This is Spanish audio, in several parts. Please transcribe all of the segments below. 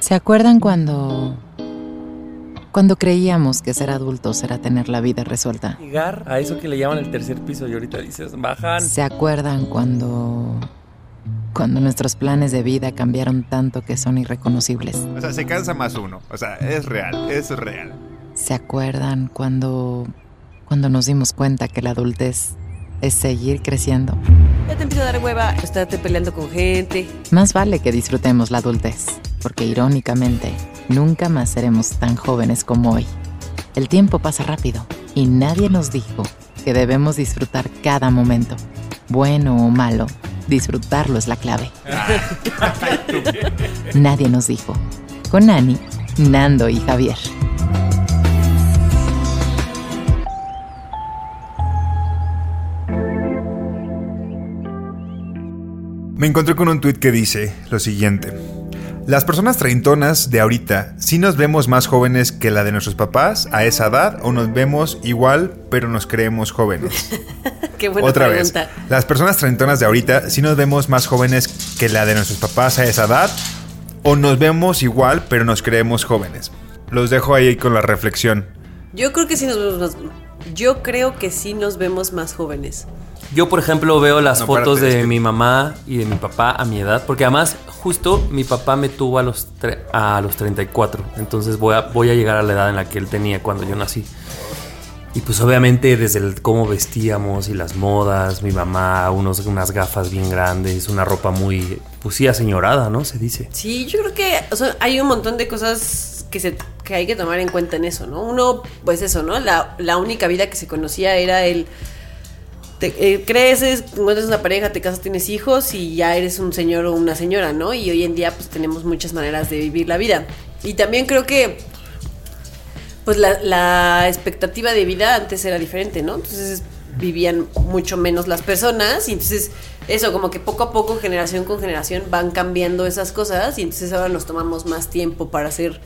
¿Se acuerdan cuando... Cuando creíamos que ser adultos era tener la vida resuelta? Llegar a eso que le llaman el tercer piso y ahorita dices, bajan. ¿Se acuerdan cuando... Cuando nuestros planes de vida cambiaron tanto que son irreconocibles? O sea, se cansa más uno. O sea, es real, es real. ¿Se acuerdan cuando... Cuando nos dimos cuenta que la adultez es seguir creciendo? Ya te empieza a dar hueva estarte peleando con gente. Más vale que disfrutemos la adultez, porque irónicamente, nunca más seremos tan jóvenes como hoy. El tiempo pasa rápido y nadie nos dijo que debemos disfrutar cada momento, bueno o malo. Disfrutarlo es la clave. Nadie nos dijo. Con Ani, Nando y Javier. Me encontré con un tuit que dice lo siguiente. Las personas treintonas de ahorita, si nos vemos más jóvenes que la de nuestros papás a esa edad o nos vemos igual pero nos creemos jóvenes. Qué buena Otra pregunta. vez. Las personas treintonas de ahorita, si nos vemos más jóvenes que la de nuestros papás a esa edad o nos vemos igual pero nos creemos jóvenes. Los dejo ahí con la reflexión. Yo creo que sí nos vemos más. Yo creo que sí nos vemos más jóvenes. Yo, por ejemplo, veo las No, fotos espérate, de es que- mi mamá y de mi papá a mi edad, porque además, justo mi papá me tuvo a los, tre- a los 34, entonces voy a, voy a llegar a la edad en la que él tenía cuando yo nací. Y pues obviamente desde el cómo vestíamos y las modas, mi mamá, unos, unas gafas bien grandes, una ropa muy, pues sí, aseñorada, ¿no? Se dice. Sí, yo creo que o sea, hay un montón de cosas que, se, que hay que tomar en cuenta en eso, ¿no? Uno, pues eso, ¿no? La, única vida que se conocía era el... Te, eh, creces, encuentras una pareja, te casas, tienes hijos y ya eres un señor o una señora, ¿no? Y hoy en día pues tenemos muchas maneras de vivir la vida. Y también creo que pues la, expectativa de vida antes era diferente, ¿no? Entonces vivían mucho menos las personas y entonces eso como que poco a poco generación con generación van cambiando esas cosas y entonces ahora nos tomamos más tiempo para ser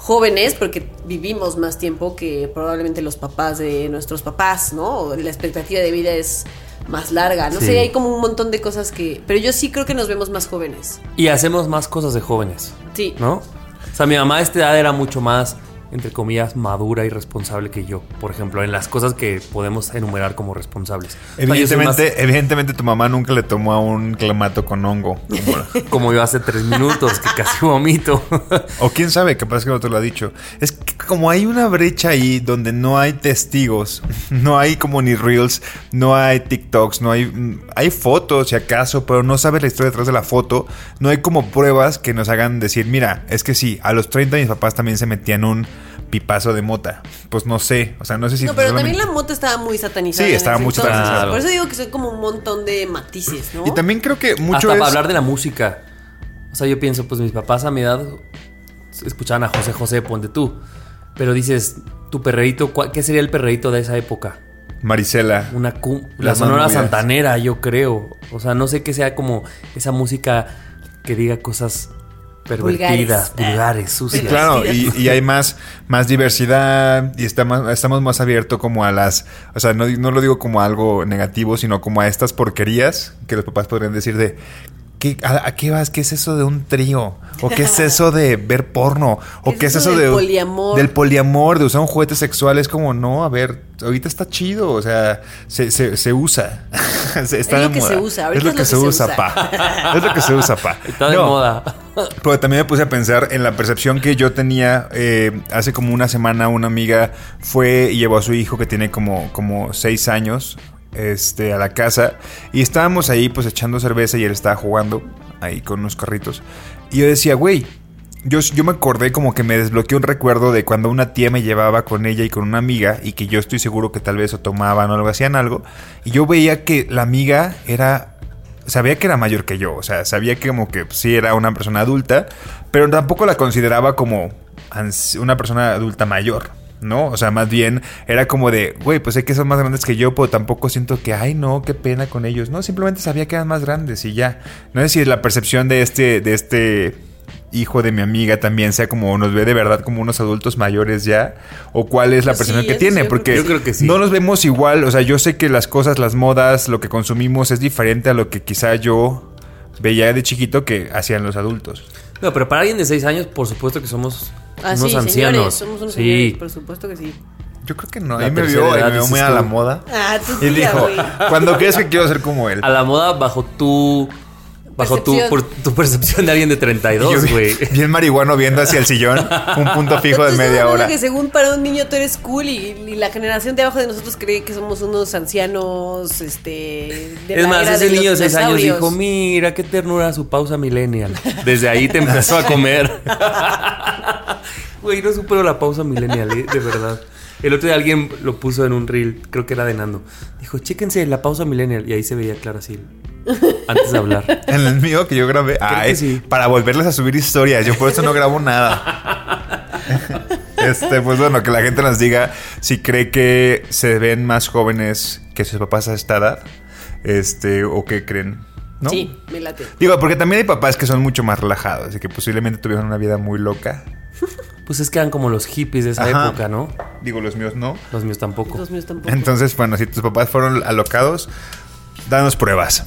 jóvenes porque vivimos más tiempo que probablemente los papás de nuestros papás, ¿no? La expectativa de vida es más larga, no Sí. sé, hay como un montón de cosas que... Pero yo sí creo que nos vemos más jóvenes. Y hacemos más cosas de jóvenes. Sí. ¿no? O sea, mi mamá a esta edad era mucho más, entre comillas, madura y responsable que yo. Por ejemplo, en las cosas que podemos enumerar como responsables. O sea, Evidentemente, evidentemente tu mamá nunca le tomó a un clamato con hongo. Como yo hace tres minutos, que casi vomito. O quién sabe, capaz que no te lo ha dicho. Es que como hay una brecha ahí donde no hay testigos, no hay como ni reels, no hay TikToks, no hay... Hay fotos si acaso, pero no sabes la historia detrás de la foto. No hay como pruebas que nos hagan decir, mira, es que sí, a los 30 mis papás también se metían un pipazo de mota. Pues no sé, o sea, no sé si... No, pero solamente- también la moto estaba muy satanizada. Sí, estaba muy entonces. satanizado. Por eso digo que son como un montón de matices, ¿no? Y también creo que mucho Hasta es... para hablar de la música. O sea, yo pienso, pues mis papás a mi edad escuchaban a José José, ponte tú. Pero dices, tu perreíto, ¿cuál- ¿qué sería el perreíto de esa época? Marisela. Una cu- la sonora movidas. santanera, yo creo. O sea, no sé qué sea como esa música que diga cosas pervertidas, Vulgares. vulgares, Sí, sucias. claro, y, y hay más, más diversidad y está más- estamos más abiertos como a las, o sea, no, no lo digo como algo negativo, sino como a estas porquerías que los papás podrían decir de, ¿qué, a, a qué vas? ¿Qué es eso de un trío? ¿O qué es eso de ver porno? ¿O qué es eso del de... poliamor? Del poliamor, de usar un juguete sexual, es como, no, a ver, ahorita está chido, o sea, se, se, se usa. Se- está Es lo de que moda. se usa, Es ahorita lo que se usa, usa. pa. Es lo que se usa, pa. Está de No. moda. Pero también me puse a pensar en la percepción que yo tenía eh, hace como una semana. Una amiga fue y llevó a su hijo que tiene como, como seis años este, a la casa. Y estábamos ahí pues echando cerveza y él estaba jugando ahí con unos carritos. Y yo decía, güey, yo, yo me acordé como que me desbloqueó un recuerdo de cuando una tía me llevaba con ella y con una amiga y que yo estoy seguro que tal vez o tomaban o algo, hacían algo. Y yo veía que la amiga era sabía que era mayor que yo, o sea, sabía que como que sí era una persona adulta, pero tampoco la consideraba como una persona adulta mayor, ¿no? O sea, más bien era como de, güey, pues sé que son más grandes que yo, pero tampoco siento que, ay, no, qué pena con ellos. No, simplemente sabía que eran más grandes y ya. No sé si la percepción de este, de este hijo de mi amiga también sea como nos ve de verdad como unos adultos mayores ya o cuál es la Sí, percepción que tiene porque que Yo creo que sí. no nos vemos igual o sea yo sé que las cosas las modas lo que consumimos es diferente a lo que quizá yo veía de chiquito que hacían los adultos. No, pero para alguien de 6 años, por supuesto que somos Ah, unos sí, ancianos. señores, somos unos sí. señores, por supuesto que sí. Yo creo que no. Ahí me vio, edad, me vio muy a la moda. Ah, tu Y tía, dijo, güey. cuando crees que quiero ser como él. A la moda bajo tu. Bajo tu, por tu percepción de alguien de Y yo 32, vi- güey. bien marihuano viendo hacia el sillón, un punto fijo de media hora. que según para un niño tú eres cool y, y la generación de abajo de nosotros cree que somos unos ancianos, este... de Es la más, era ese de niño de los 6 años dijo: Mira, qué ternura su pausa millennial. Desde ahí te empezó a comer. Güey, no supero la pausa millennial, ¿eh? de verdad. El otro día alguien lo puso en un reel, creo que era de Nando. Dijo, chéquense la pausa millennial. Y ahí se veía claro así, antes de hablar. En el mío que yo grabé. Ay, que sí. para volverles a subir historias. Yo por eso no grabo nada. Este, pues bueno, que la gente nos diga si cree que se ven más jóvenes que sus papás a esta edad. Este, o qué creen. ¿No? Sí, me late. Digo, porque también hay papás que son mucho más relajados y que posiblemente tuvieron una vida muy loca. Pues es que eran como los hippies de esa Ajá. época, ¿no? Digo, los míos no. Los míos tampoco. Los míos tampoco. Entonces, bueno, si tus papás fueron alocados, danos pruebas.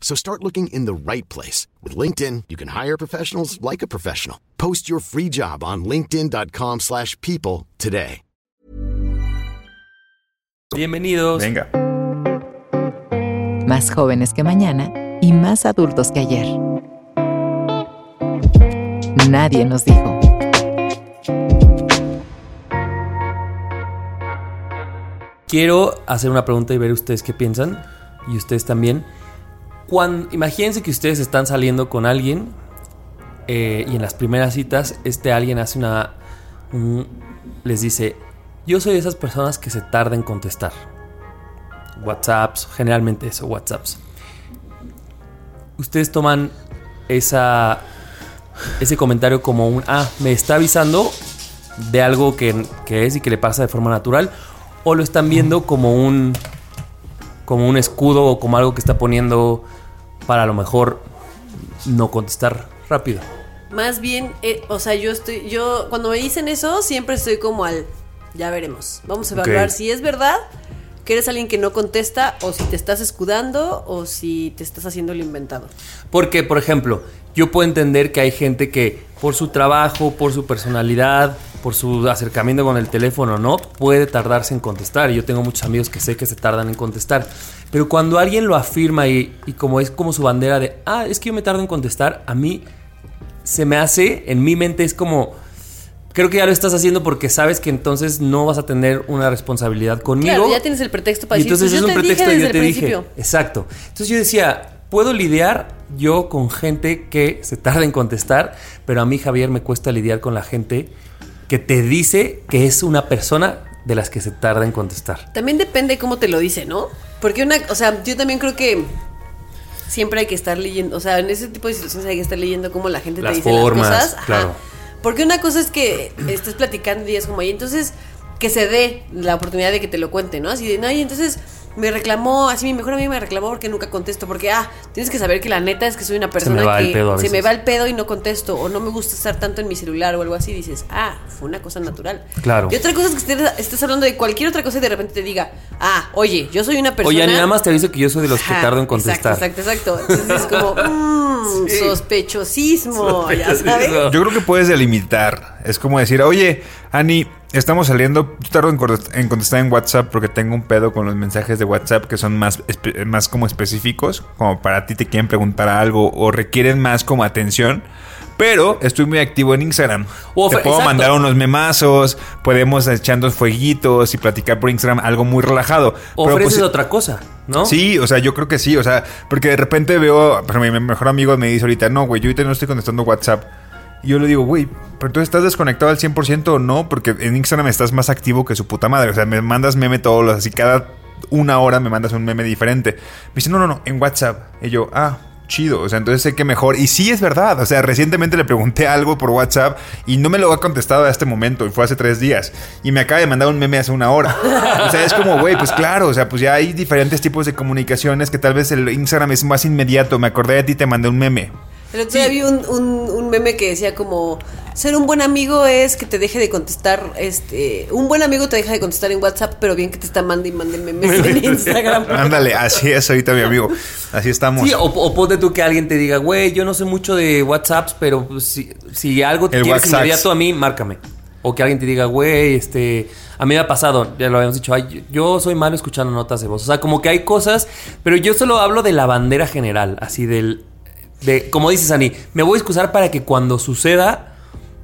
So start looking in the right place. With LinkedIn, you can hire professionals like a professional. Post your free job on linkedin.com/people slash people today. Bienvenidos. Venga. Más jóvenes que mañana y más adultos que ayer. Nadie nos dijo. Quiero hacer una pregunta y ver ustedes qué piensan. Y ustedes también. Imagínense que ustedes están saliendo con alguien. eh, y en las primeras citas, este alguien hace una. un- les dice: Yo soy de esas personas que se tarda en contestar. WhatsApps, generalmente eso, WhatsApps. Ustedes toman esa, ese comentario como un, ah, me está avisando de algo que, que es y que le pasa de forma natural, o lo están viendo como un, como un escudo o como algo que está poniendo para a lo mejor no contestar rápido. Más bien, eh, o sea, yo estoy, yo cuando me dicen eso, siempre estoy como al, ya veremos. Vamos a evaluar si es verdad que eres alguien que no contesta o si te estás escudando o si te estás haciendo el inventado. Porque, por ejemplo, yo puedo entender que hay gente que por su trabajo, por su personalidad, por su acercamiento con el teléfono, ¿no? Puede tardarse en contestar. Y Yo tengo muchos amigos que sé que se tardan en contestar. Pero cuando alguien lo afirma y, y como es como su bandera de, ah, es que yo me tardo en contestar, a mí se me hace, en mi mente es como, creo que ya lo estás haciendo porque sabes que entonces no vas a tener una responsabilidad conmigo. Claro, ya tienes el pretexto para Y decir, entonces pues es yo un te dije pretexto y desde yo el te dije. Exacto. Entonces yo decía, puedo lidiar yo con gente que se tarda en contestar, pero a mí, Javier, me cuesta lidiar con la gente que te dice que es una persona de las que se tarda en contestar. También depende cómo te lo dice, ¿no? Porque una, o sea, yo también creo que siempre hay que estar leyendo, o sea, en ese tipo de situaciones hay que estar leyendo cómo la gente Las te dice formas, las cosas. Ajá. claro. Porque una cosa es que estés platicando y es como, y entonces que se dé la oportunidad de que te lo cuente, ¿no? Así de, no, y entonces me reclamó, así mi mejor amiga me reclamó porque nunca contesto, porque, ah, tienes que saber que la neta es que soy una persona me va que el pedo a se me va el pedo y no contesto, o no me gusta estar tanto en mi celular o algo así, dices, ah, fue una cosa natural. Claro. Y otra cosa es que estés, estés hablando de cualquier otra cosa y de repente te diga, ah, oye, yo soy una persona. Oye, ni nada más te aviso que yo soy de los que tardo en contestar. Exacto, exacto, exacto. Entonces es como, mmm, Sí. sospechosismo, ya sabes. Sospechosismo. Yo creo que puedes delimitar. Es como decir, oye, Ani, estamos saliendo. Yo tardo en contest- en contestar en WhatsApp porque tengo un pedo con los mensajes de WhatsApp que son más, más como específicos. Como para ti te quieren preguntar algo o requieren más como atención. Pero estoy muy activo en Instagram. Te puedo exacto. mandar unos memazos, podemos echando fueguitos y platicar por Instagram algo muy relajado. Pero, Ofreces pues, otra cosa, ¿no? Sí, o sea, yo creo que sí, o sea, porque de repente veo, pero mi mejor amigo me dice ahorita, no, güey, yo ahorita no estoy contestando WhatsApp. Y yo le digo, güey, pero tú estás desconectado al 100% o no, porque en Instagram estás más activo que su puta madre. O sea, me mandas meme todos los, así cada una hora me mandas un meme diferente. Me dice, no, no, no, en WhatsApp. Y yo, ah, chido. O sea, entonces sé que mejor. Y sí es verdad. O sea, recientemente le pregunté algo por WhatsApp y no me lo ha contestado a este momento. Y fue hace tres días. Y me acaba de mandar un meme hace una hora. O sea, es como, güey, pues claro. O sea, pues ya hay diferentes tipos de comunicaciones que tal vez el Instagram es más inmediato. Me acordé de ti, te mandé un meme. El otro día vi un, un- un meme que decía como ser un buen amigo es que te deje de contestar, este, un buen amigo te deja de contestar en WhatsApp, pero bien que te está mandando y mande memes en Instagram. Ándale, así es ahorita, mi amigo. Así estamos. Sí, o, o ponte tú que alguien te diga, güey, yo no sé mucho de WhatsApps, pero pues, si, si algo te El quieres WhatsApp. inmediato a mí, márcame. O que alguien te diga, güey, este, a mí me ha pasado, ya lo habíamos dicho, ay, yo soy malo escuchando notas de voz. O sea, como que hay cosas, pero yo solo hablo de la bandera general, así del, de, como dices, Ani, me voy a excusar para que cuando suceda,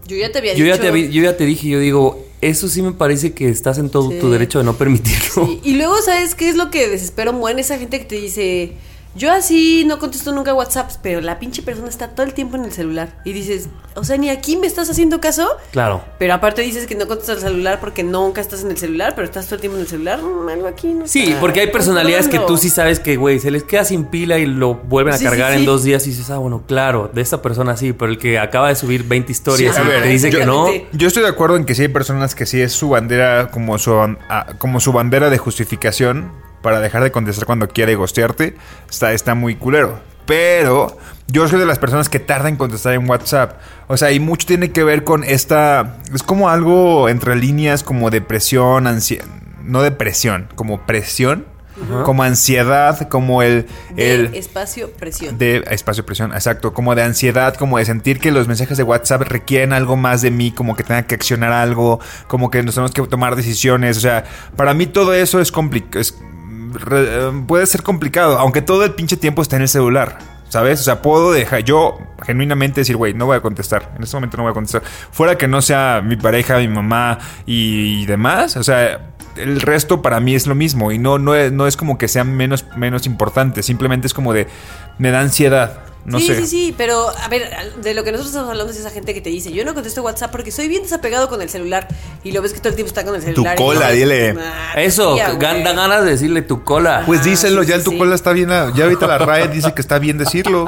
Yo ya te había yo dicho. ya, te, yo ya te dije, yo digo, eso sí me parece que estás en todo Sí. tu derecho de no permitirlo. Sí, Y luego, ¿sabes qué es lo que desespera un buen? Esa gente que te dice, yo así no contesto nunca WhatsApp, pero la pinche persona está todo el tiempo en el celular. Y dices, o sea, ni aquí me estás haciendo caso. Claro. Pero aparte dices que no contestas el celular porque nunca estás en el celular, pero estás todo el tiempo en el celular. Mm, algo aquí no Sí, está porque hay personalidades que tú sí sabes que, güey, se les queda sin pila y lo vuelven a Sí, sí, cargar sí. en dos días y dices, ah, bueno, claro, de esta persona sí, pero el que acaba de subir 20 historias Sí, a y ver, te dice yo- que no. Yo estoy de acuerdo en que sí hay personas que sí es su bandera como su, ban- ah, como su bandera de justificación para dejar de contestar cuando quiere gostearte. Está, está muy culero. Pero yo soy de las personas que tardan en contestar en WhatsApp. O sea, y mucho tiene que ver con esta... Es como algo entre líneas como depresión, ansiedad... No depresión, como presión. Como ansiedad, como el... De el espacio, presión. de espacio presión, exacto, como de ansiedad, como de sentir que los mensajes de WhatsApp requieren algo más de mí, como que tenga que accionar algo, como que nos tenemos que tomar decisiones, o sea, para mí todo eso es complicado, puede ser complicado, aunque todo el pinche tiempo está en el celular. ¿Sabes? O sea, puedo dejar, yo genuinamente decir, güey, no voy a contestar. En este momento no voy a contestar. Fuera que no sea mi pareja, mi mamá y, demás. O sea, el resto para mí es lo mismo. Y no, no, es, no es como que sea menos, menos importante. Simplemente es como de, me da ansiedad. No sí, sé. sí, sí, pero a ver, de lo que nosotros estamos hablando es esa gente que te dice, yo no contesto WhatsApp porque soy bien desapegado con el celular y lo ves que todo el tiempo está con el celular. y cola, dile. "Ah, Eso, tía, gan- güey". da ganas de decirle tu cola. Pues Ah, díselo, sí, ya sí, el tu sí. cola está bien. Ya ahorita la RAE dice que está bien decirlo.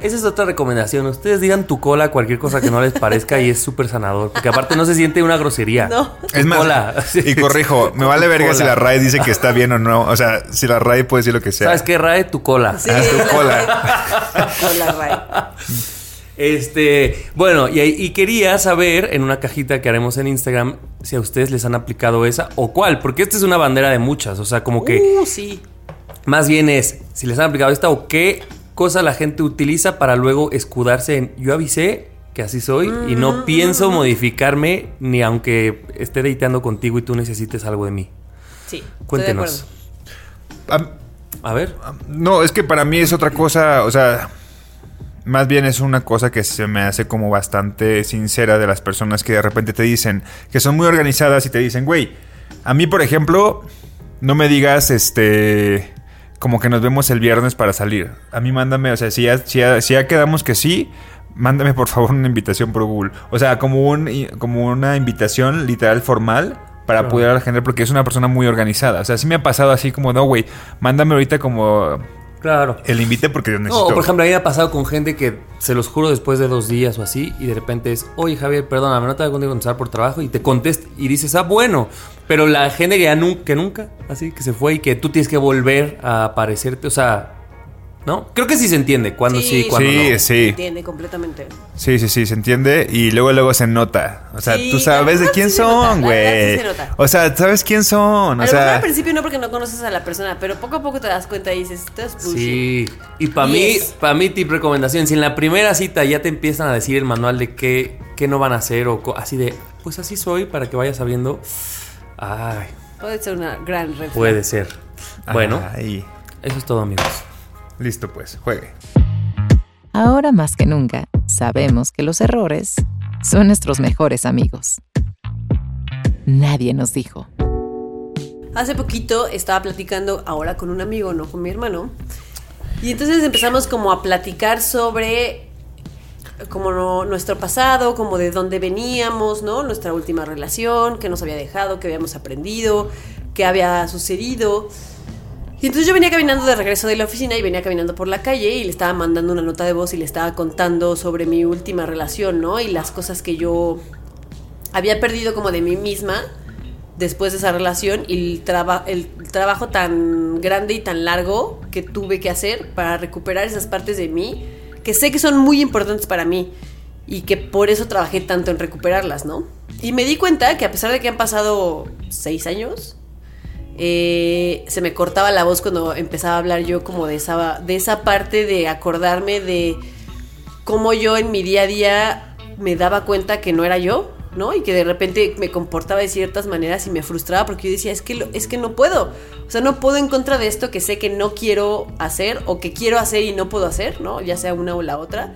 Esa es otra recomendación. Ustedes digan tu cola, cualquier cosa que no les parezca y es súper sanador. Porque aparte no se siente una grosería. No. Es más, cola. y corrijo, me vale verga si la RAE dice que está bien o no. O sea, si la RAE puede decir lo que sea. ¿Sabes qué, Rae? Tu cola. Sí, Ah, tu la cola. Cola, Ray. Este, bueno, y, y quería saber en una cajita que haremos en Instagram si a ustedes les han aplicado esa o cuál, porque esta es una bandera de muchas, o sea, como que Uh, sí. más bien es si les han aplicado esta o qué cosa la gente utiliza para luego escudarse en yo avisé que así soy y Mm. no pienso modificarme ni aunque esté deiteando contigo y tú necesites algo de mí. Sí. estoy de Cuéntenos. Ah, A ver. No, es que para mí es otra cosa, o sea, más bien es una cosa que se me hace como bastante sincera de las personas que de repente te dicen, que son muy organizadas y te dicen, güey, a mí por ejemplo, no me digas, este, como que nos vemos el viernes para salir. A mí mándame, o sea, si ya, si ya, si ya quedamos que sí, mándame por favor una invitación por Google. O sea, como, un, como una invitación literal formal para Claro. poder agendar, porque es una persona muy organizada. O sea, sí me ha pasado así como, no, güey, mándame ahorita como Claro. el invite porque yo necesito. No, por ejemplo, a mí me ha pasado con gente que se los juro después de dos días o así, y de repente es, oye Javier, perdóname, no te voy a contestar por trabajo, y te contesta y dices, ah, bueno, pero la gente que ya nunca, que nunca, así que se fue y que tú tienes que volver a aparecerte, o sea, ¿no? Creo que sí se entiende cuando sí, Sí, cuando sí, no. sí. Entiende completamente. Sí, sí, sí, se entiende. Y luego, luego se nota. O sea, Sí, tú sabes de quién sí se son, güey. se nota. O sea, ¿sabes quién son? A O lo mejor al principio no porque no conoces a la persona, pero poco a poco te das cuenta y dices, esto es bullshit". Sí, y para mí, para mí tip recomendación, si en la primera cita ya te empiezan a decir el manual de qué, qué no van a hacer o así de, pues así soy para que vayas sabiendo, ay, Puede ser una gran red puede ser. Bueno, eso es todo amigos. Listo, pues, juegue. Ahora más que nunca, sabemos que los errores son nuestros mejores amigos. Nadie nos dijo. Hace poquito estaba platicando ahora con un amigo, no con mi hermano. Y entonces empezamos como a platicar sobre como no- nuestro pasado, como de dónde veníamos, ¿no? Nuestra última relación, qué nos había dejado, qué habíamos aprendido, qué había sucedido. Y entonces yo venía caminando de regreso de la oficina y venía caminando por la calle y le estaba mandando una nota de voz y le estaba contando sobre mi última relación, ¿no? Y las cosas que yo había perdido como de mí misma después de esa relación y el, el trabajo tan grande y tan largo que tuve que hacer para recuperar esas partes de mí que sé que son muy importantes para mí y que por eso trabajé tanto en recuperarlas, ¿no? Y me di cuenta que a pesar de que han pasado seis años, eh, se me cortaba la voz cuando empezaba a hablar yo como de esa, de esa parte de acordarme de cómo yo en mi día a día me daba cuenta que no era yo, ¿no? Y que de repente me comportaba de ciertas maneras y me frustraba porque yo decía, es que, es que no puedo. O sea, no puedo en contra de esto que sé que no quiero hacer o que quiero hacer y no puedo hacer, ¿no? Ya sea una o la otra.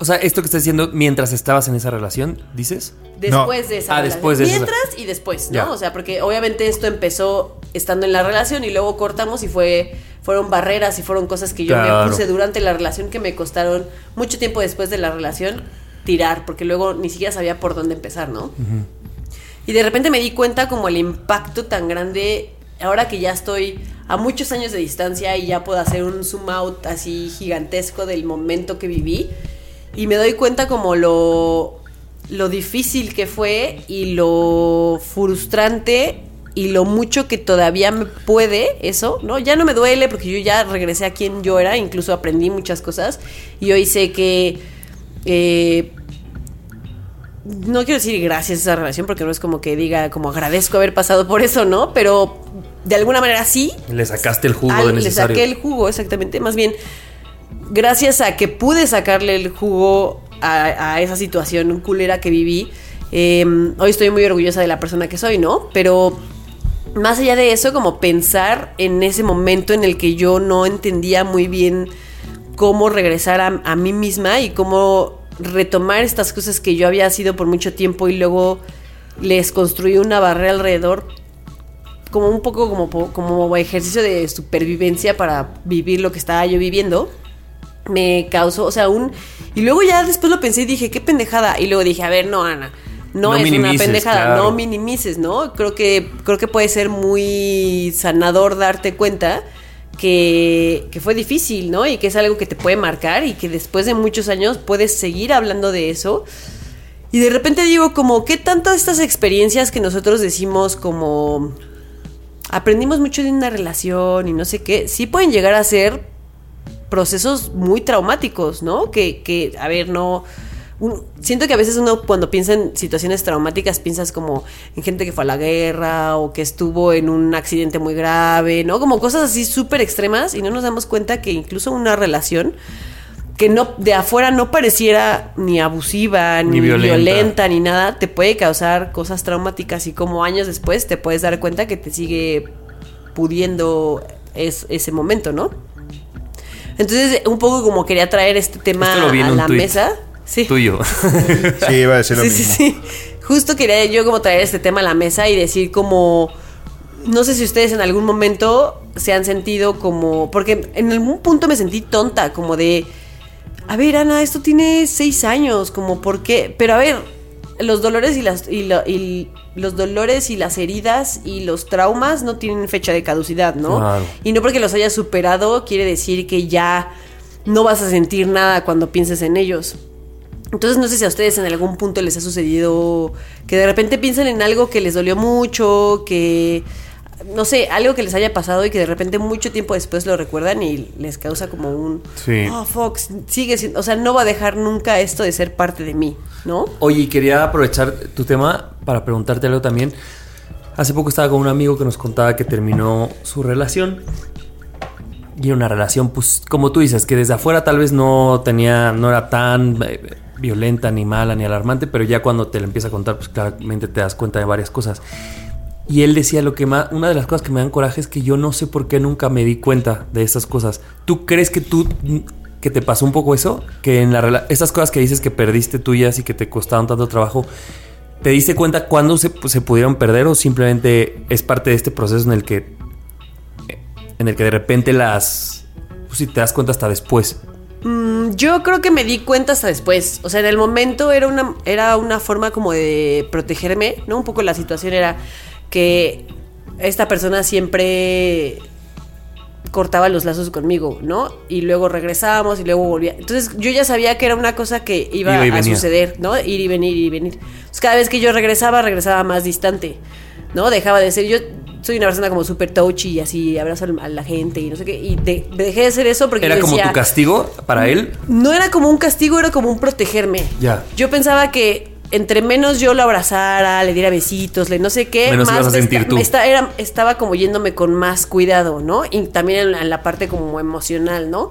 O sea, esto que estás diciendo mientras estabas en esa relación, dices. Después de esa Ah, relación. después de esa- Mientras y después, ¿no? Ya. O sea, porque obviamente esto empezó estando en la relación y luego cortamos y fue fueron barreras y fueron cosas que yo Claro. me puse durante la relación que me costaron mucho tiempo después de la relación tirar, porque luego ni siquiera sabía por dónde empezar, ¿no? Y de repente me di cuenta como el impacto tan grande, ahora que ya estoy a muchos años de distancia y ya puedo hacer un zoom out así gigantesco del momento que viví. Y me doy cuenta como lo, lo difícil que fue y lo frustrante y lo mucho que todavía me puede eso, ¿no? Ya no me duele porque yo ya regresé a quien yo era, incluso aprendí muchas cosas y hoy sé que... eh, no quiero decir gracias a esa relación porque no es como que diga como agradezco haber pasado por eso, ¿no? Pero de alguna manera sí. Le sacaste el jugo Al- de le necesario. saqué el jugo, exactamente. Más bien, gracias a que pude sacarle el jugo a, esa situación culera que viví, eh, hoy estoy muy orgullosa de la persona que soy, ¿no? Pero más allá de eso, como pensar en ese momento en el que yo no entendía muy bien cómo regresar a, mí misma y cómo retomar estas cosas que yo había sido por mucho tiempo y luego les construí una barrera alrededor como un poco como, como ejercicio de supervivencia para vivir lo que estaba yo viviendo me causó, o sea, un... Y luego ya después lo pensé y dije, qué pendejada. Y luego dije, a ver, no, Ana, no, No es una pendejada, claro. no minimices, ¿no? Creo que, creo que puede ser muy sanador darte cuenta que, que fue difícil, ¿no? Y que es algo que te puede marcar y que después de muchos años puedes seguir hablando de eso. Y de repente digo, como, ¿qué tanto estas experiencias que nosotros decimos como aprendimos mucho de una relación y no sé qué, sí pueden llegar a ser procesos muy traumáticos, ¿no? Que, que a ver, no... un- siento que a veces uno cuando piensa en situaciones traumáticas piensas como en gente que fue a la guerra o que estuvo en un accidente muy grave, ¿no? Como cosas así súper extremas y no nos damos cuenta que incluso una relación que no de afuera no pareciera ni abusiva ni, Ni violenta. violenta. ni nada te puede causar cosas traumáticas y como años después te puedes dar cuenta que te sigue pudiendo es- ese momento, ¿no? Entonces, un poco como quería traer este tema Esto lo vi en a un la tuit mesa. Sí. Tuyo. Sí, iba a decir lo sí, mismo. sí, sí. Justo quería yo como traer este tema a la mesa y decir como no sé si ustedes en algún momento se han sentido como porque en algún punto me sentí tonta como de a ver Ana esto tiene seis años como por qué pero a ver los dolores y las y, lo- y los dolores y las heridas y los traumas no tienen fecha de caducidad no Claro. y no porque los hayas superado quiere decir que ya no vas a sentir nada cuando pienses en ellos entonces no sé si a ustedes en algún punto les ha sucedido que de repente piensan en algo que les dolió mucho, que no sé, algo que les haya pasado y que de repente mucho tiempo después lo recuerdan y les causa como un Sí. oh Fox, sigue siendo, o sea, no va a dejar nunca esto de ser parte de mí, ¿no? Oye, y quería aprovechar tu tema para preguntarte algo también. Hace poco estaba con un amigo que nos contaba que terminó su relación. Y era una relación, pues, como tú dices, que desde afuera tal vez no tenía, no era tan eh, violenta, ni mala, ni alarmante, pero ya cuando te la empieza a contar, pues claramente te das cuenta de varias cosas. Y él decía lo que más, una de las cosas que me dan coraje es que yo no sé por qué nunca me di cuenta de estas cosas. ¿Tú crees que tú que te pasó un poco eso? Que en la estas cosas que dices que perdiste tuyas y que te costaron tanto trabajo, ¿te diste cuenta cuándo se, pues, se pudieron perder o simplemente es parte de este proceso en el que en el que de repente las pues si te das cuenta hasta después? Mm, Yo creo que me di cuenta hasta después. O sea, en el momento era una, era una forma como de protegerme, ¿no? Un poco la situación era que esta persona siempre cortaba los lazos conmigo, ¿no? Y luego regresábamos y luego volvía. Entonces yo ya sabía que era una cosa que iba, a suceder, ¿no? Ir y venir, ir y venir. Entonces cada vez que yo regresaba, regresaba más distante, ¿no? Dejaba de ser yo. Soy una persona como súper touchy y así abrazo a la gente y no sé qué. Y de- dejé de ser eso porque ¿Era yo como tu castigo para él? no era como un castigo, era como un protegerme. Ya. Yo pensaba que entre menos yo lo abrazara, le diera besitos, le no sé qué, Menos más ibas a sentir esta- tú. esta- era- estaba como yéndome con más cuidado, ¿no? Y también en la, en la parte como emocional, ¿no?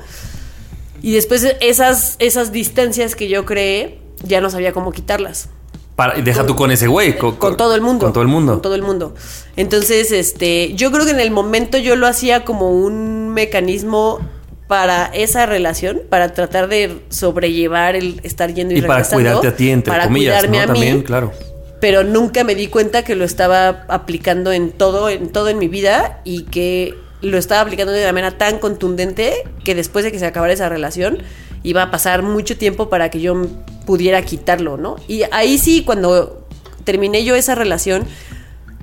Y después esas, esas distancias que yo creé, ya no sabía cómo quitarlas. Para, deja tú con ese güey. Con, Con todo el mundo. Con todo el mundo. Con todo el mundo. Entonces, este, yo creo que en el momento yo lo hacía como un mecanismo para esa relación, para tratar de sobrellevar el estar yendo y, y para regresando, cuidarte a ti, entre para comillas, cuidarme ¿no? a mí, También, claro. pero nunca me di cuenta que lo estaba aplicando en todo, en todo en mi vida y que lo estaba aplicando de una manera tan contundente que después de que se acabara esa relación iba a pasar mucho tiempo para que yo pudiera quitarlo, ¿no? Y ahí sí, cuando terminé yo esa relación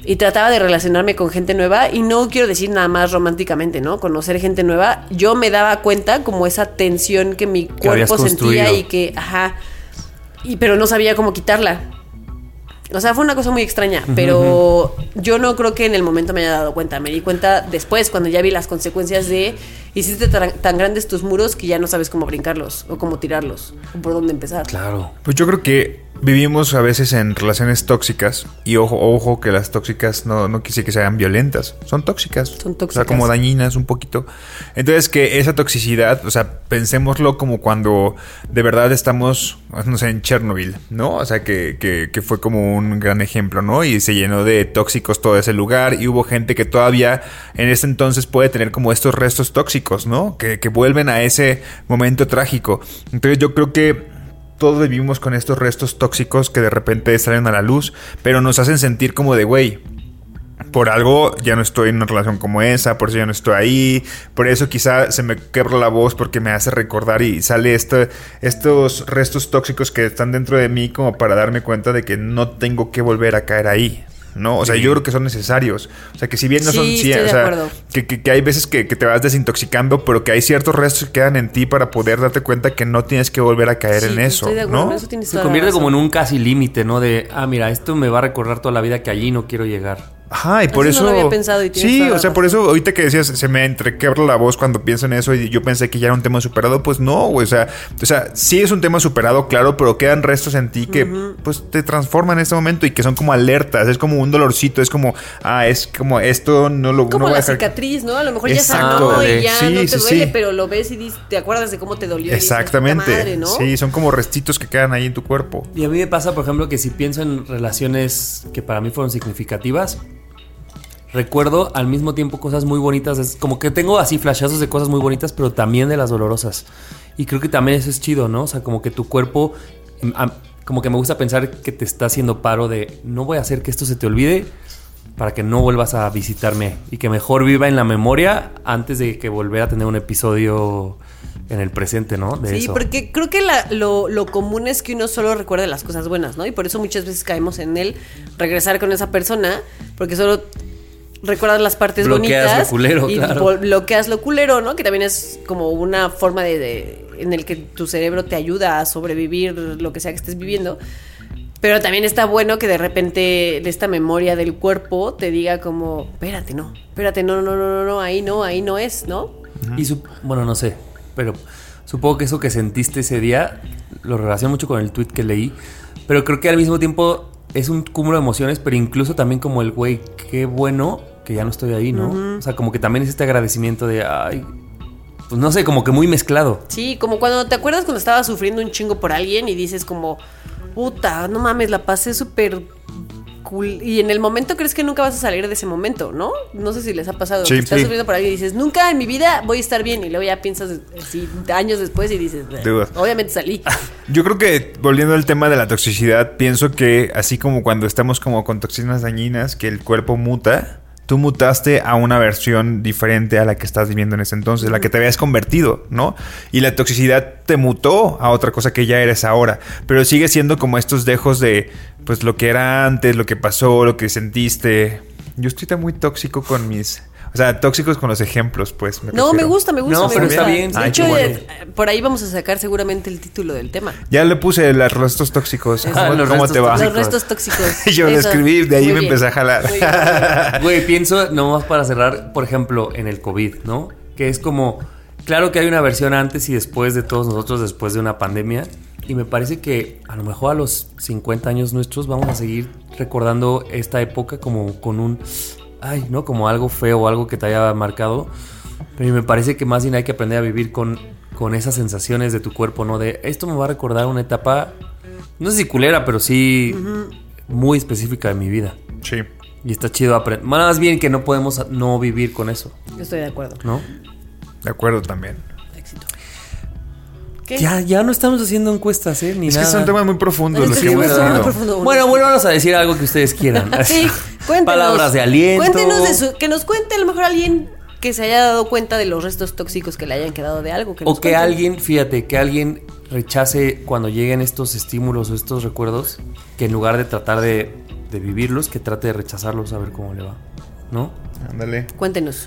y trataba de relacionarme con gente nueva, y no quiero decir nada más románticamente, ¿no? Conocer gente nueva, yo me daba cuenta como esa tensión que mi cuerpo sentía y que, ajá, y, pero no sabía cómo quitarla. O sea, fue una cosa muy extraña, pero yo no creo que en el momento me haya dado cuenta. Me di cuenta después, cuando ya vi las consecuencias de hiciste tan, tan grandes tus muros que ya no sabes cómo brincarlos, o cómo tirarlos, o por dónde empezar. Claro. Pues yo creo que vivimos a veces en relaciones tóxicas y ojo, ojo que las tóxicas no, no quise que sean violentas, son tóxicas. Son O sea, tóxicas. como dañinas un poquito. Entonces que esa toxicidad, o sea, pensémoslo como cuando de verdad estamos, no sé, en Chernobyl, ¿no? O sea, que, que, que fue como un gran ejemplo, ¿no? Y se llenó de tóxicos todo ese lugar y hubo gente que todavía en ese entonces puede tener como estos restos tóxicos, ¿no? Que, que vuelven a ese momento trágico. Entonces yo creo que todos vivimos con estos restos tóxicos que de repente salen a la luz, pero nos hacen sentir como de, güey, por algo ya no estoy en una relación como esa, por eso ya no estoy ahí, por eso quizá se me quebra la voz porque me hace recordar y sale este, estos restos tóxicos que están dentro de mí como para darme cuenta de que no tengo que volver a caer ahí. ¿No? O sea, yo creo que son necesarios. O sea, que si bien no Sí, son estoy cien- de o sea, que, que- que hay veces que, que te vas desintoxicando, pero que hay ciertos restos que quedan en ti para poder darte cuenta que no tienes que volver a caer Sí, en eso, estoy de acuerdo, ¿no? eso Se convierte como en un casi límite, ¿no? De, ah, mira, esto me va a recordar toda la vida que allí no quiero llegar. Ajá, y por Eso eso. no lo había pensado y sí, o sea, por eso ahorita que decías, se me entrequebra la voz cuando pienso en eso y yo pensé que ya era un tema superado. Pues no, güey. O sea, o sea, sí es un tema superado, claro, pero quedan restos en ti que pues te transforman en este momento y que son como alertas. Es como un dolorcito. Es como, ah, es como esto no lo Como no voy a la dejar- cicatriz, ¿no? A lo mejor ya sanó y ya Sí, no te sí, duele, sí. pero lo ves y dices- te acuerdas de cómo te dolió. y dices, Exactamente. "Puta madre", ¿no? Sí, son como restitos que quedan ahí en tu cuerpo. Y a mí me pasa, por ejemplo, que si pienso en relaciones que para mí fueron significativas, recuerdo al mismo tiempo cosas muy bonitas. Es como que tengo así flashazos de cosas muy bonitas, pero también de las dolorosas. Y creo que también eso es chido, ¿no? O sea, como que tu cuerpo, em, como que me gusta pensar que te está haciendo paro de no voy a hacer que esto se te olvide para que no vuelvas a visitarme y que mejor viva en la memoria antes de que volver a tener un episodio en el presente, ¿no? De Sí, eso. porque creo que la- lo, lo común es que uno solo recuerde las cosas buenas, ¿no? Y por eso muchas veces caemos en el regresar con esa persona, porque solo recuerdas las partes Bloqueas bonitas lo culero, y claro. bloqueas lo culero, ¿no? Que también es como una forma de, de- en el que tu cerebro te ayuda a sobrevivir lo que sea que estés viviendo. Pero también está bueno que de repente de esta memoria del cuerpo te diga como, espérate, no, espérate, no, no, no, no, no, ahí no, ahí no es, ¿no? Y sup- bueno, no sé, pero supongo que eso que sentiste ese día lo relaciono mucho con el tweet que leí, pero creo que al mismo tiempo es un cúmulo de emociones, pero incluso también como el güey, qué bueno que ya no estoy ahí, ¿no? O sea, como que también es este agradecimiento de, ay, pues no sé, como que muy mezclado. Sí, como cuando te acuerdas cuando estabas sufriendo un chingo por alguien y dices como, puta, no mames, la pasé súper cool. Y en el momento crees que nunca vas a salir de ese momento, ¿no? No sé si les ha pasado. Sí, estás sí. sufriendo por alguien y dices, nunca en mi vida voy a estar bien. Y luego ya piensas así años después y dices, Dude. obviamente salí. Yo creo que volviendo al tema de la toxicidad, pienso que así como cuando estamos como con toxinas dañinas, que el cuerpo muta, tú mutaste a una versión diferente a la que estás viviendo en ese entonces, la que te habías convertido, ¿no? Y la toxicidad te mutó a otra cosa que ya eres ahora, pero sigue siendo como estos dejos de, pues lo que era antes, lo que pasó, lo que sentiste. Yo estoy tan muy tóxico con mis... O sea, tóxicos con los ejemplos, pues. No, refiero. me gusta, me gusta. No, me pero gusta. está bien, De Ay, hecho, qué bueno. eh, por ahí vamos a sacar seguramente el título del tema. Ya le puse los restos tóxicos. Ah, ¿Cómo, los cómo restos te va? tóxicos. Los restos tóxicos. Yo lo Eso. escribí, de ahí Muy me bien. empecé a jalar. Güey, pienso nomás para cerrar, por ejemplo, en el COVID, ¿no? Que es como, claro que hay una versión antes y después de todos nosotros, después de una pandemia. Y me parece que a lo mejor a los 50 años nuestros vamos a seguir recordando esta época como con un, ay, ¿no? Como algo feo o algo que te haya marcado. Pero me parece que más bien hay que aprender a vivir con, con esas sensaciones de tu cuerpo, ¿no? De esto me va a recordar una etapa, no sé si culera, pero sí muy específica de mi vida. Sí. Y está chido aprender. Más bien que no podemos no vivir con eso, Estoy de acuerdo. ¿no? De acuerdo también. Ya, ya no estamos haciendo encuestas, ¿eh? Ni Es que nada. son temas muy profundos Es los que que hemos. Bueno, vuélvanos a decir algo que ustedes quieran. Sí, cuéntenos. Palabras de aliento. Cuéntenos de su, que nos cuente a lo mejor alguien que se haya dado cuenta de los restos tóxicos que le hayan quedado de algo. Que O que alguien, fíjate, que alguien rechace cuando lleguen estos estímulos o estos recuerdos, que en lugar de tratar de, de vivirlos, que trate de rechazarlos a ver cómo le va. ¿No? Ándale. Cuéntenos.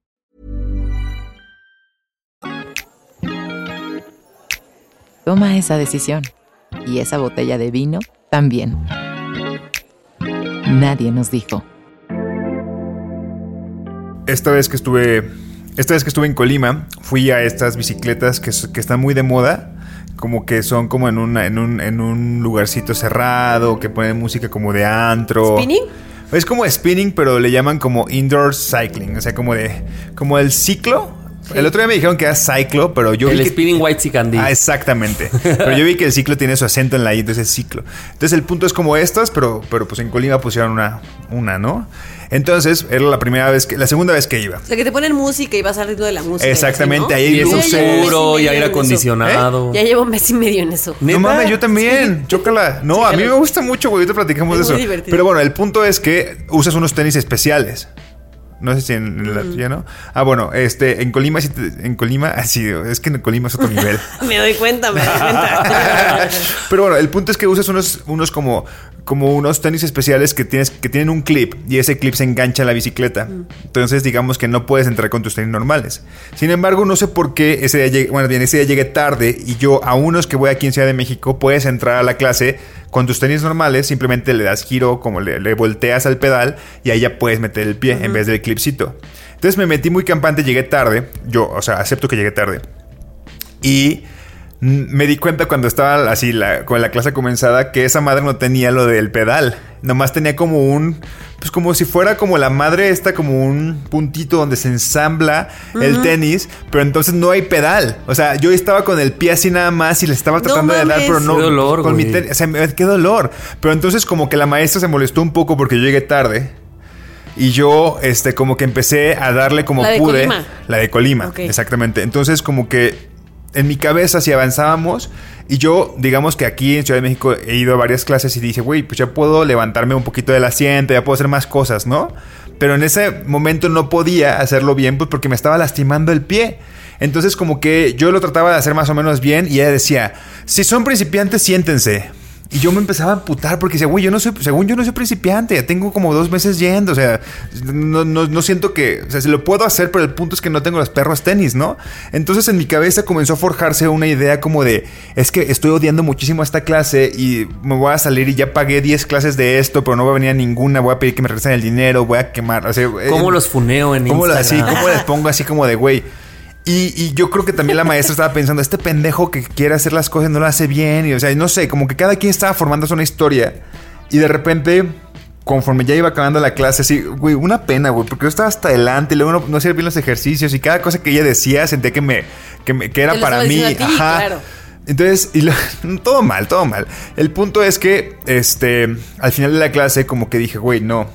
Toma esa decisión. Y esa botella de vino también. Nadie nos dijo. Esta vez que estuve. Esta vez que estuve en Colima, fui a estas bicicletas que, que están muy de moda. Como que son como en, una, en, un, en un lugarcito cerrado, que ponen música como de antro. ¿Spinning? Es como spinning, pero le llaman como indoor cycling. O sea, como de. como el ciclo. El otro día me dijeron que era cyclo, pero yo el vi que- spinning white candy. Ah, exactamente. Pero yo vi que el ciclo tiene su acento en la I, entonces es ciclo. Entonces el punto es como estas, pero, pero pues en Colima pusieron una, una, ¿no? Entonces era la primera vez que, la segunda vez que iba. O sea, que te ponen música y vas al ritmo de la música. y así, Exactamente, ¿no? ahí y es mes y oscuro y aire acondicionado. Ya llevo un mes y medio en eso. ¿Neta? No mames, yo también. Chócala. No, a mí me gusta mucho, güey. Ahorita platicamos Es de muy eso. divertido. Pero bueno, el punto es que usas unos tenis especiales. No sé si en, en la tuya, ¿no? Ah, bueno, este, en Colima, en Colima, así, es que en Colima es otro nivel. Me doy cuenta, me doy cuenta. Pero bueno, el punto es que usas unos, unos como, como unos tenis especiales que, tienes, que tienen un clip y ese clip se engancha a la bicicleta. Entonces, digamos que no puedes entrar con tus tenis normales. Sin embargo, no sé por qué ese día llegué, bueno, bien, ese día llegué tarde y yo a unos que voy aquí en Ciudad de México puedes entrar a la clase con tus tenis normales, simplemente le das giro, como le, le volteas al pedal y ahí ya puedes meter el pie en vez del clipcito. Entonces me metí muy campante, llegué tarde. Yo, o sea, acepto que llegué tarde. Y me di cuenta cuando estaba así la- con la clase comenzada que esa madre no tenía lo del pedal. Nomás tenía como un. Pues como si fuera como la madre esta, como un puntito donde se ensambla el tenis, pero entonces no hay pedal. O sea, yo estaba con el pie así nada más y le estaba No tratando de dar, pero no. Qué dolor, con mi güey. tenis. O sea, qué dolor. Pero entonces, como que la maestra se molestó un poco porque yo llegué tarde. Y yo, este, como que empecé a darle como La de pude. Colima. La de Colima, exactamente. Entonces, como que en mi cabeza, si avanzábamos, y yo, digamos que aquí en Ciudad de México he ido a varias clases y dije, güey, pues ya puedo levantarme un poquito del asiento, ya puedo hacer más cosas, ¿no? Pero en ese momento no podía hacerlo bien, pues porque me estaba lastimando el pie. Entonces, como que yo lo trataba de hacer más o menos bien, y ella decía, si son principiantes, siéntense. Y yo me empezaba a amputar porque decía, güey, yo no soy, según yo no soy principiante, ya tengo como dos meses yendo, o sea, no, no, no siento que, o sea, si lo puedo hacer, pero el punto es que no tengo los perros tenis, ¿no? Entonces en mi cabeza comenzó a forjarse una idea como de, es que estoy odiando muchísimo esta clase y me voy a salir y ya pagué 10 clases de esto, pero no va a venir a ninguna, voy a pedir que me regresen el dinero, voy a quemar, o sea, ¿Cómo eh, los funeo en ¿Cómo, lo- así, Instagram? ¿Cómo les pongo así como de güey? Y, y yo creo que también la maestra estaba pensando, este pendejo que quiere hacer las cosas no lo hace bien. Y o sea, no sé, como que cada quien estaba formándose una historia. Y de repente, conforme ya iba acabando la clase, así, güey, una pena, güey, porque yo estaba hasta adelante y luego no, no hacía bien los ejercicios. Y cada cosa que ella decía sentía que me, que, me- que era para mí. ti, Ajá. claro. Entonces, y lo- todo mal, todo mal. El punto es que, este, al final de la clase, como que dije, güey, no.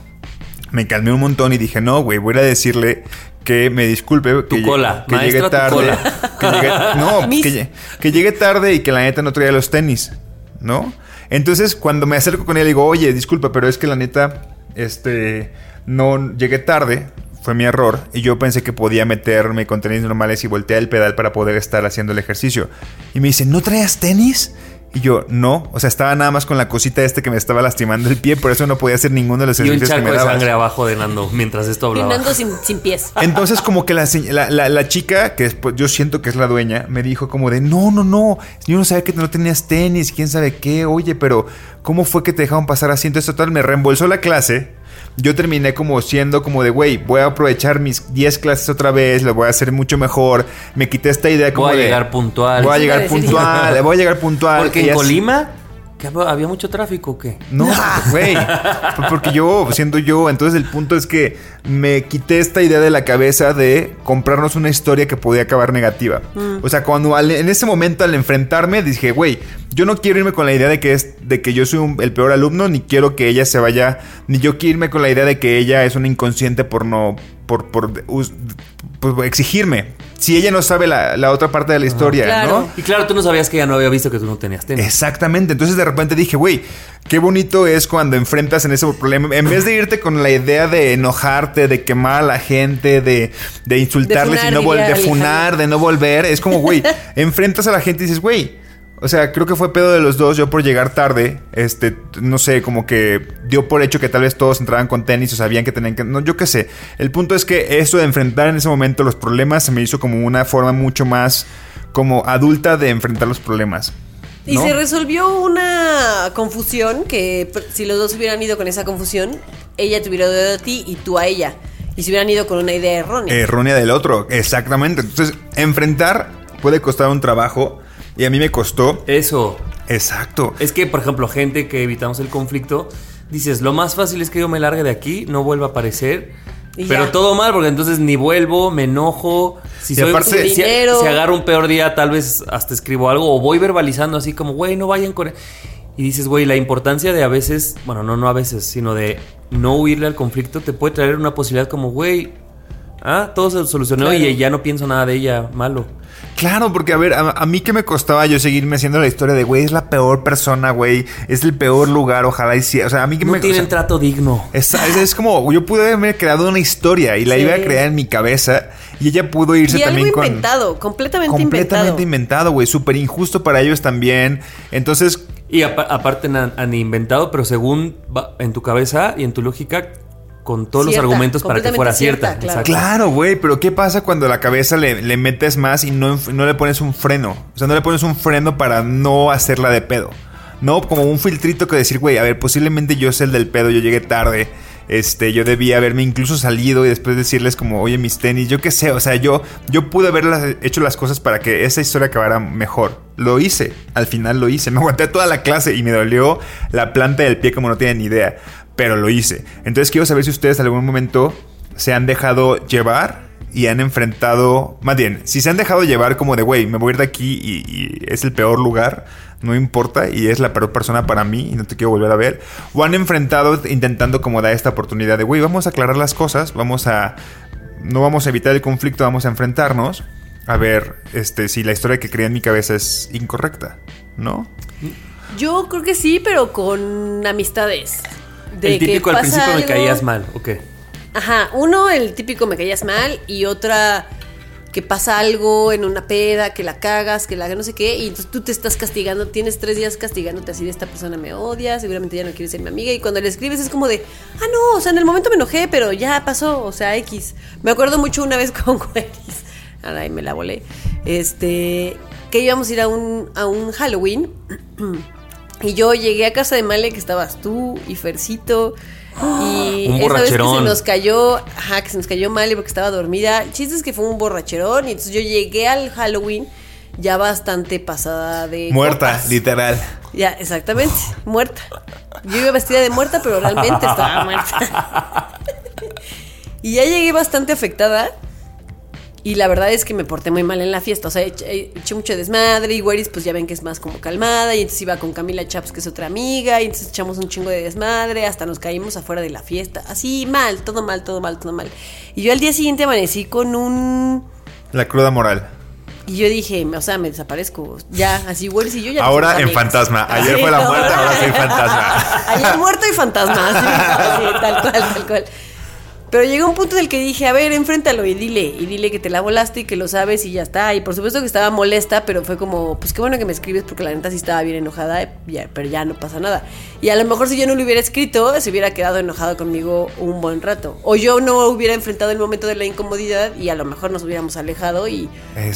Me calmé un montón y dije, no, güey, voy a decirle que me disculpe. Tu que, cola, que maestra, llegue tu tarde. cola. Que llegue- no, que, lle- que llegue tarde y que la neta no traía los tenis, ¿no? Entonces, cuando me acerco con ella, le digo, oye, disculpa, pero es que la neta, este, no llegué tarde. Fue mi error. Y yo pensé que podía meterme con tenis normales y voltear el pedal para poder estar haciendo el ejercicio. Y me dice, ¿no traías tenis? Y yo, no. O sea, estaba nada más con la cosita este que me estaba lastimando el pie. Por eso no podía hacer ninguno de los Y un ejercicios que charco me de sangre abajo de Nando mientras esto hablaba. Fernando sin, sin pies. Entonces como que la, la, la- la chica, que después yo siento que es la dueña, me dijo como de, no, no, no, yo no sabía que no tenías tenis, quién sabe qué, oye, pero ¿cómo fue que te dejaron pasar así? Entonces total, me reembolsó la clase. Yo terminé como siendo como de, güey, voy a aprovechar mis 10 clases otra vez, lo voy a hacer mucho mejor. Me quité esta idea como Voy a de... llegar puntual. Voy a llegar puntual, voy a llegar puntual. Porque en así- Colima que hab- había mucho tráfico, ¿o ¿qué? no, güey. Porque yo, siendo yo, entonces el punto es que me quité esta idea de la cabeza de comprarnos una historia que podía acabar negativa. O sea, cuando al- en ese momento al enfrentarme dije, güey, yo no quiero irme con la idea de que es de que yo soy un- el peor alumno, ni quiero que ella se vaya, ni yo quiero irme con la idea de que ella es una inconsciente por no, por, por, por exigirme. Si ella no sabe la, la otra parte de la historia, Claro. ¿no? Y claro, tú no sabías que ella no había visto que tú no tenías tenis. Exactamente. Entonces de repente dije, güey, qué bonito es cuando enfrentas en ese problema. En vez de irte con la idea de enojarte, de quemar a la gente, de, de insultarles funar, y no volver, de funar, de no volver, es como, güey, enfrentas a la gente y dices, güey. O sea, creo que fue pedo de los dos. Yo por llegar tarde, este, no sé, como que dio por hecho que tal vez todos entraban con tenis o sabían que tenían que. No, yo qué sé. El punto es que eso de enfrentar en ese momento los problemas se me hizo como una forma mucho más como adulta de enfrentar los problemas. Y se resolvió una confusión que pr- si los dos hubieran ido con esa confusión, ella te hubiera dado a ti y tú a ella. Y se hubieran ido con una idea errónea. errónea del otro. Exactamente. Entonces, enfrentar puede costar un trabajo. Y a mí me costó. Eso. Exacto. Es que, por ejemplo, gente que evitamos el conflicto, dices, lo más fácil es que yo me largue de aquí, no vuelva a aparecer. Y Pero ya. todo mal, porque entonces ni vuelvo, me enojo. Si, soy, aparte- si, Dinero. si agarro un peor día, tal vez hasta escribo algo o voy verbalizando así como, güey, no vayan con... Y dices, güey, la importancia de a veces, bueno, no, no a veces, sino de no huirle al conflicto te puede traer una posibilidad como, güey, ah, todo se solucionó Claro. y ya no pienso nada de ella malo. Claro, porque a ver, a, a mí que me costaba yo seguirme haciendo la historia de, güey, es la peor persona, güey. Es el peor lugar, ojalá y sí. O sea, a mí que No me... o tienen sea, trato digno. es, es- es como, yo pude haberme creado una historia y la Sí. iba a crear en mi cabeza y ella pudo irse y algo también con... inventado, completamente, Completamente inventado. inventado, güey. Súper injusto para ellos también. Entonces, Y apa- aparte han, han inventado, pero según va en tu cabeza y en tu lógica, con todos Cierta, los argumentos para que fuera cierta, cierta. claro. Güey, pero ¿qué pasa cuando a la cabeza le, le metes más y no, no le pones un freno? O sea, no le pones un freno para no hacerla de pedo. No, como un filtrito que decir, güey, a ver, posiblemente yo soy el del pedo, yo llegué tarde. Este, yo debía haberme incluso salido y después decirles como, oye, mis tenis, yo qué sé, o sea, yo, yo pude haber hecho las cosas para que esa historia acabara mejor. Lo hice, al final lo hice, me aguanté toda la clase y me dolió la planta del pie como no tienen ni idea, pero lo hice. Entonces quiero saber si ustedes en algún momento se han dejado llevar y han enfrentado, más bien, si se han dejado llevar como de, güey, me voy a ir de aquí y, y es el peor lugar, no importa, y es la peor persona para mí y no te quiero volver a ver, o han enfrentado intentando como dar esta oportunidad de, güey, vamos a aclarar las cosas, vamos a, no vamos a evitar el conflicto, vamos a enfrentarnos, a ver, este, si la historia que creía en mi cabeza es incorrecta, ¿no? Yo creo que sí, pero con amistades. De el típico que al principio me caías mal, ok. Ajá, uno, el típico me caías mal, y otra que pasa algo en una peda, que la cagas, que la no sé qué, y entonces tú te estás castigando, tienes tres días castigándote así de esta persona me odia, seguramente ya no quiere ser mi amiga, y cuando le escribes es como de, ah, no, o sea, en el momento me enojé, pero ya pasó, o sea, X. Me acuerdo mucho una vez con X, ahora ahí me la volé, este, que íbamos a ir a un, a un Halloween, y yo llegué a casa de Male, que estabas tú y Fercito. Y Un esa vez que se nos cayó, ajá, que se nos cayó Male porque estaba dormida. El chiste es que fue un borracherón. Y entonces yo llegué al Halloween ya bastante pasada de. Muerta, copas. literal. Ya, exactamente, muerta. Yo iba vestida de muerta, pero realmente estaba muerta. y ya llegué bastante afectada. Y la verdad es que me porté muy mal en la fiesta. O sea, eché, eché mucho desmadre. Y Weris, pues ya ven que es más como calmada. Y entonces iba con Camila Chaps, que es otra amiga. Y entonces echamos un chingo de desmadre. Hasta nos caímos afuera de la fiesta. Así mal, todo mal, todo mal, todo mal. Y yo al día siguiente amanecí con un. La cruda moral. Y yo dije, o sea, me desaparezco. Ya, así Weris y yo ya. Ahora en fantasma. Ayer Sí, fue la no. muerte, ahora soy fantasma. Ayer muerto y fantasma. así, así, tal cual, tal cual. Pero llegó un punto en el que dije, a ver, enfréntalo y dile, y dile que te la volaste y que lo sabes y ya está. Y por supuesto que estaba molesta, pero fue como, pues qué bueno que me escribes porque la neta sí estaba bien enojada, pero ya no pasa nada. Y a lo mejor si yo no le hubiera escrito, se hubiera quedado enojado conmigo un buen rato. O yo no hubiera enfrentado el momento de la incomodidad y a lo mejor nos hubiéramos alejado y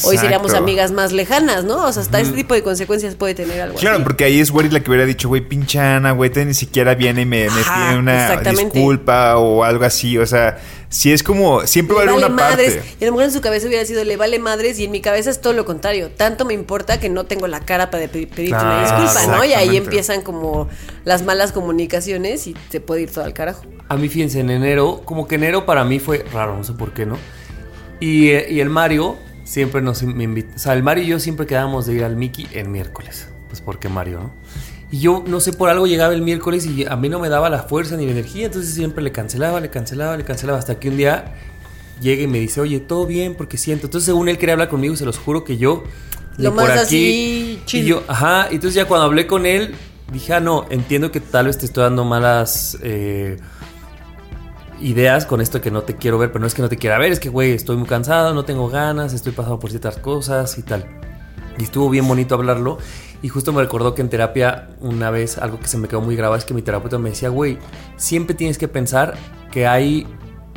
hoy seríamos amigas más lejanas, ¿no? O sea, hasta este tipo de consecuencias puede tener algo Claro, así. porque ahí es Weris la que hubiera dicho, güey, pinche Ana, güey, te ni siquiera viene y me, me pide una disculpa o algo así. O sea, si es como, siempre va a Le haber vale una madres. parte. Y a lo mejor en su cabeza hubiera sido le vale madres y en mi cabeza es todo lo contrario. Tanto me importa que no tengo la cara para pe- pedirte una disculpa, ¿no? Y ahí empiezan como las malas comunicaciones y se puede ir todo al carajo. A mí, fíjense, en enero, como que enero para mí fue raro, no sé por qué, ¿no? Y, eh, y el Mario siempre nos invita. O sea, el Mario y yo siempre quedábamos de ir al Mickey en miércoles. Pues porque Mario, ¿no? Y yo, no sé, por algo llegaba el miércoles y a mí no me daba la fuerza ni la energía, entonces siempre le cancelaba, le cancelaba, le cancelaba, hasta que un día llega y me dice, oye, todo bien, porque siento. Entonces, según él quería hablar conmigo, se los juro que yo. Lo ni más así, Y chill. yo, ajá, entonces ya cuando hablé con él, dije, ah, no, entiendo que tal vez te estoy dando malas. eh, ideas con esto que no te quiero ver, pero no es que no te quiera ver, es que, güey, estoy muy cansado, no tengo ganas, estoy pasando por ciertas cosas y tal. Y estuvo bien bonito hablarlo. Y justo me recordó que en terapia, una vez, algo que se me quedó muy grabado es que mi terapeuta me decía, güey, siempre tienes que pensar que hay.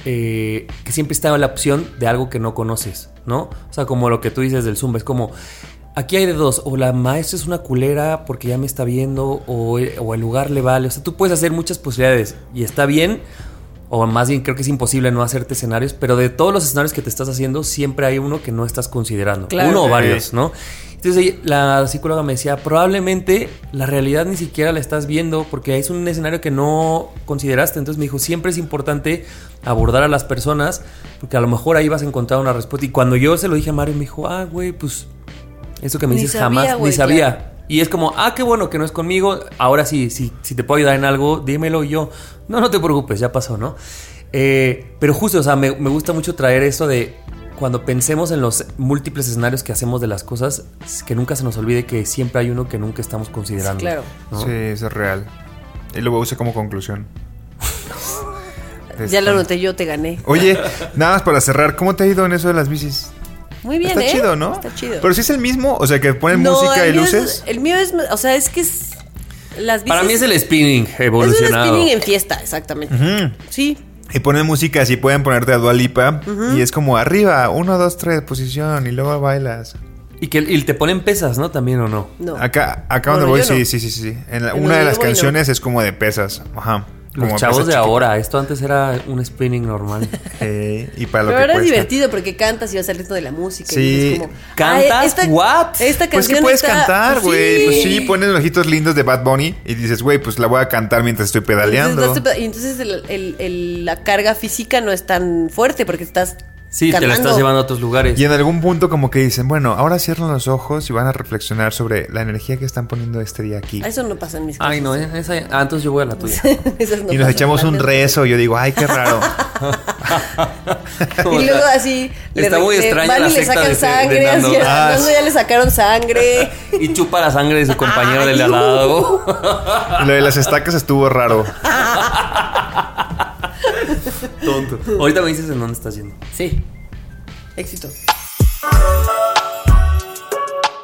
eh, que siempre está la opción de algo que no conoces, ¿no? O sea, como lo que tú dices del Zumba, es como. Aquí hay de dos, o la maestra es una culera porque ya me está viendo, o, o el lugar le vale. O sea, tú puedes hacer muchas posibilidades y está bien, o más bien creo que es imposible no hacerte escenarios, pero de todos los escenarios que te estás haciendo, siempre hay uno que no estás considerando. Claro. Uno o varios, ¿no? Entonces ella- la psicóloga me decía, probablemente la realidad ni siquiera la estás viendo porque es un escenario que no consideraste. Entonces me dijo, siempre es importante abordar a las personas porque a lo mejor ahí vas a encontrar una respuesta. Y cuando yo se lo dije a Mario, me dijo, ah, güey, pues eso que me Ni dices sabía, jamás, güey, ni sabía. claro. Y es como, ah, qué bueno que no es conmigo. Ahora sí, sí, si te puedo ayudar en algo, dímelo. Y yo, no, no te preocupes, ya pasó, ¿no? Eh, pero justo, o sea, me, me gusta mucho traer eso de cuando pensemos en los múltiples escenarios que hacemos de las cosas, que nunca se nos olvide que siempre hay uno que nunca estamos considerando. Sí, claro. ¿no? Sí, eso es real. Y lo use como conclusión. Ya Este, lo anoté yo, te gané. Oye, nada más para cerrar, ¿cómo te ha ido en eso de las bicis? Muy bien, Está ¿eh? chido, ¿no? Está chido. Pero si es el mismo, o sea, que ponen No, música y el mío es- luces. el mío es, o sea, es que es las Para mí es bicis- el spinning es un evolucionado. spinning en fiesta, exactamente. Sí. Y ponen música así, pueden ponerte a Dua Lipa. Y es como arriba, uno, dos, tres, posición. Y luego bailas. Y que y te ponen pesas, ¿no? También o no. No. Acá, acá Bueno, donde voy, sí, no. sí, sí, sí. En la- En una de las no. canciones es como de pesas. Ajá. Los chavos de ahora, esto antes era un spinning normal. Eh, y para lo Pero que ahora es cuesta. divertido porque cantas y vas al ritmo de la música. y Sí. dices como, ¿Cantas? "Ay, esta, What? Esta Pues canción que puedes está- cantar, Pues güey. Pues sí, ponen ojitos lindos de Bad Bunny y dices, güey, pues la voy a cantar mientras estoy pedaleando. Entonces, y entonces el- el- el- la carga física no es tan fuerte porque estás. Sí, te la estás llevando a otros lugares. Y en algún punto como que dicen, bueno, ahora cierran los ojos y van a reflexionar sobre la energía que están poniendo este día aquí. Ah, Eso no pasa en mis Ay, no, esa, ah, entonces yo voy a la tuya. No y nos echamos un rezo. Yo digo, ay, qué raro. Y luego así. Está muy extraña van la y le sacan de- de sangre. Así, a Ah, ya le sacaron sangre. Y chupa la sangre de su compañero del al lado. Lo de las estacas estuvo raro. Tonto. Ahorita me dices en dónde estás yendo. Sí. Éxito.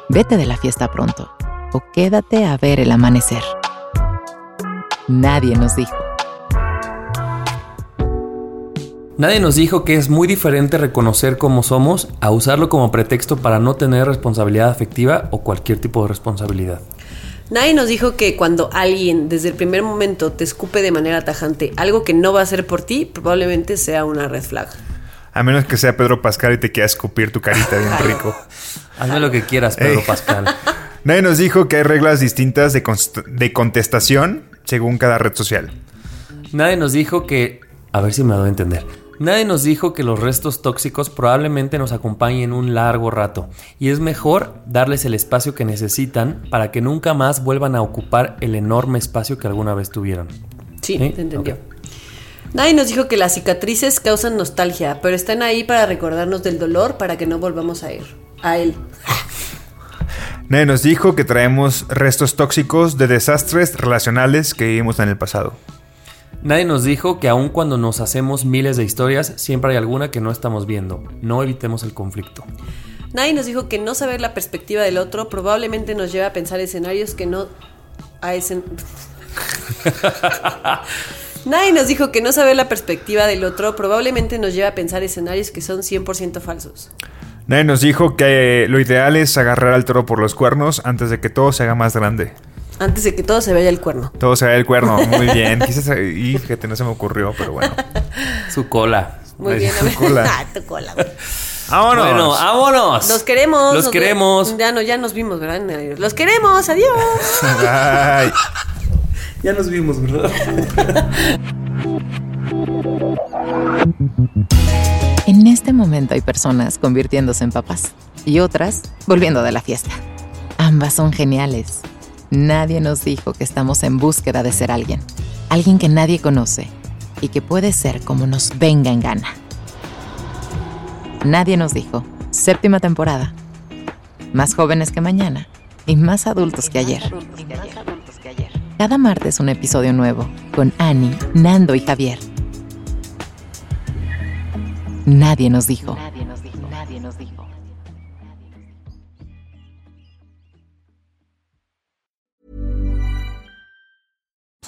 Vete de la fiesta pronto o quédate a ver el amanecer. Nadie nos dijo. Nadie nos dijo que es muy diferente reconocer cómo somos a usarlo como pretexto para no tener responsabilidad afectiva o cualquier tipo de responsabilidad. Nadie nos dijo que cuando alguien desde el primer momento te escupe de manera tajante algo que no va a hacer por ti, probablemente sea una red flag. A menos que sea Pedro Pascal y te quiera escupir tu carita bien rico. Hazme lo que quieras, Pedro Ey. Pascal. Nadie nos dijo que hay reglas distintas de, de contestación según cada red social. Nadie nos dijo que... A ver si me doy a entender. Nadie nos dijo que los restos tóxicos probablemente nos acompañen un largo rato y es mejor darles el espacio que necesitan para que nunca más vuelvan a ocupar el enorme espacio que alguna vez tuvieron. Sí, ¿Sí? te entendió. Nadie nos dijo que las cicatrices causan nostalgia, pero están ahí para recordarnos del dolor para que no volvamos a ir. A él. Nadie nos dijo que traemos restos tóxicos de desastres relacionales que vivimos en el pasado. Nadie nos dijo que aun cuando nos hacemos miles de historias, siempre hay alguna que no estamos viendo. No evitemos el conflicto. Nadie nos dijo que no saber la perspectiva del otro probablemente nos lleva a pensar escenarios que no... A ese... Nadie nos dijo que no saber la perspectiva del otro probablemente nos lleva a pensar escenarios que son 100% falsos. Nadie nos dijo que lo ideal es agarrar al toro por los cuernos antes de que todo se haga más grande. Antes de que todo se vaya el cuerno. Todo se vaya el cuerno, muy bien. Quise sa- y fíjate, no se me ocurrió, pero bueno. Su cola. Muy Ay, bien, ver. cola. Ah, tu cola, güey. ¡Vámonos! Bueno, vámonos. Los queremos. Los queremos. Ya no, ya nos vimos, ¿verdad? Los queremos, adiós. Bye. Ya nos vimos, ¿verdad? En este momento hay personas convirtiéndose en papás y otras volviendo de la fiesta. Ambas son geniales. Nadie nos dijo que estamos en búsqueda de ser alguien, alguien que nadie conoce y que puede ser como nos venga en gana. Nadie nos dijo, séptima temporada, más jóvenes que mañana y más adultos que ayer. Cada martes un episodio nuevo con Annie, Nando y Javier. Nadie nos dijo.